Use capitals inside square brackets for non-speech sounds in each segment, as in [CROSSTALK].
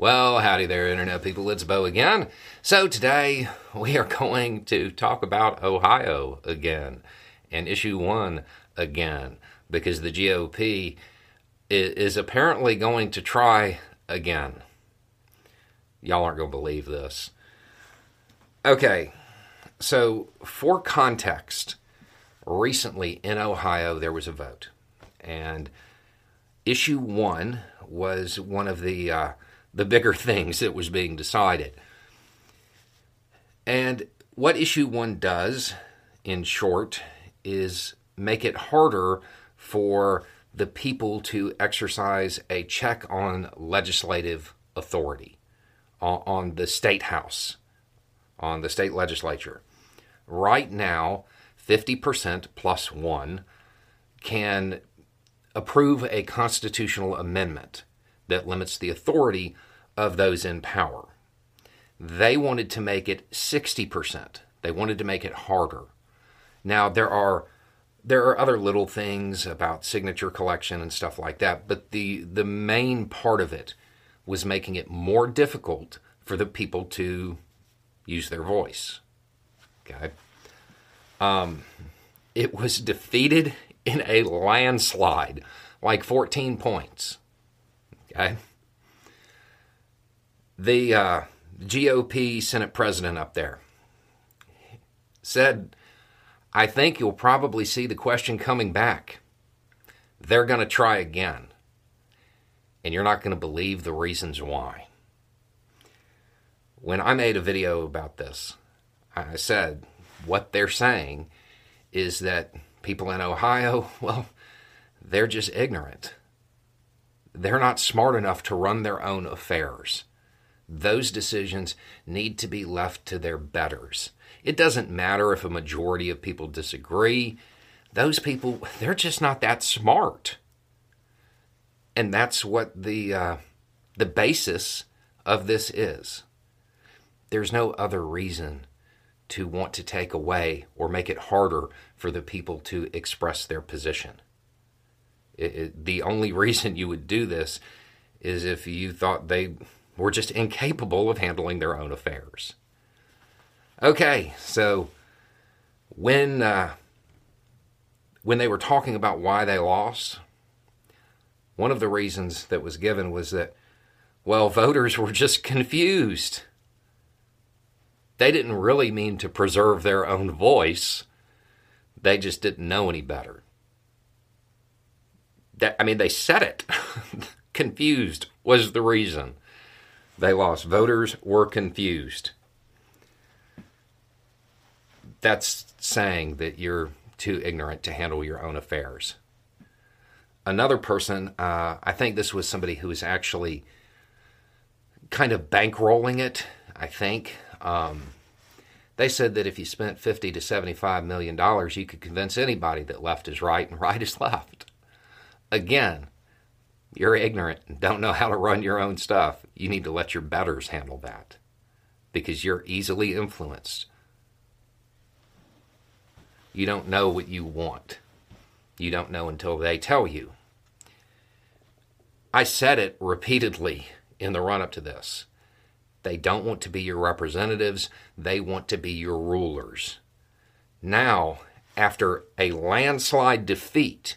Well, howdy there, Internet people. It's Beau again. So, today [LAUGHS] we are going to talk about Ohio again and issue one again because the GOP is apparently going to try again. Y'all aren't going to believe this. Okay, so for context, recently in Ohio there was a vote, and issue one was one of the uh, the bigger things that was being decided. And what issue one does, in short, is make it harder for the people to exercise a check on legislative authority, on, the state house, on the state legislature. Right now, 50% plus one can approve a constitutional amendment that limits the authority of those in power. They wanted to make it 60%. They wanted to make it harder. Now there are there are other little things about signature collection and stuff like that, but the the main part of it was making it more difficult for the people to use their voice. Okay. Um, it was defeated in a landslide, like 14 points. Okay. The uh, GOP Senate president up there said, I think you'll probably see the question coming back. They're going to try again. And you're not going to believe the reasons why. When I made a video about this, I said what they're saying is that people in Ohio, [LAUGHS] well, they're just ignorant they're not smart enough to run their own affairs. Those decisions need to be left to their betters. It doesn't matter if a majority of people disagree. Those people, they're just not that smart. And that's what the, uh, the basis of this is. There's no other reason to want to take away or make it harder for the people to express their position. It, it, the only [LAUGHS] reason you would do this is if you thought they were just incapable of handling their own affairs. Okay, so when uh, when they were talking about why they lost, one of the reasons that was given was that well, voters were just confused. They didn't really mean to preserve their own voice. They just didn't know any better that I mean they said it. [LAUGHS] confused was the reason they lost. Voters were confused. That's saying that you're too ignorant to handle your own affairs. Another person, uh, I think this was somebody who was actually kind of bankrolling it. I think um, they said that if you spent fifty to seventy-five million dollars, you could convince anybody that left is right and [LAUGHS] right is left. Again, you're ignorant and don't know how to run your own stuff. You need to let your betters handle that because you're easily influenced. You don't know what you want. You don't know until they tell you. I said it repeatedly in the run up to this. They don't want to be your representatives, they want to be your rulers. Now, after a landslide defeat,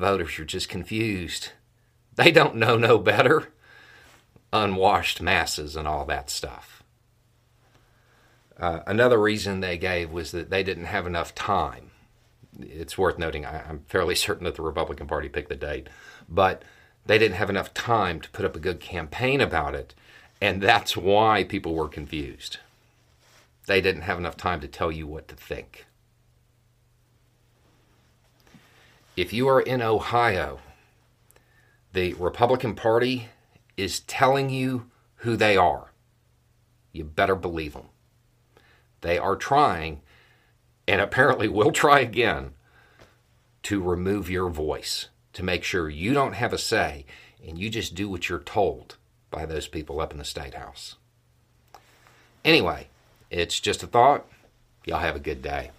voters are just confused. They don't know no better. Unwashed masses and all that stuff. Uh, another reason they gave was that they didn't have enough time. It's worth noting, I, I'm fairly [LAUGHS] certain that the Republican Party picked the date, but they didn't have enough time to put up a good campaign about it, and that's why people were confused. They didn't have enough time to tell you what to think. If you are in Ohio, the Republican Party is telling you who they are. You better believe them. They are trying, and apparently will try again, to remove your voice, to make sure you don't have a say and you just do what you're told by those people up in the State House. Anyway, it's just a thought. Y'all have a good day.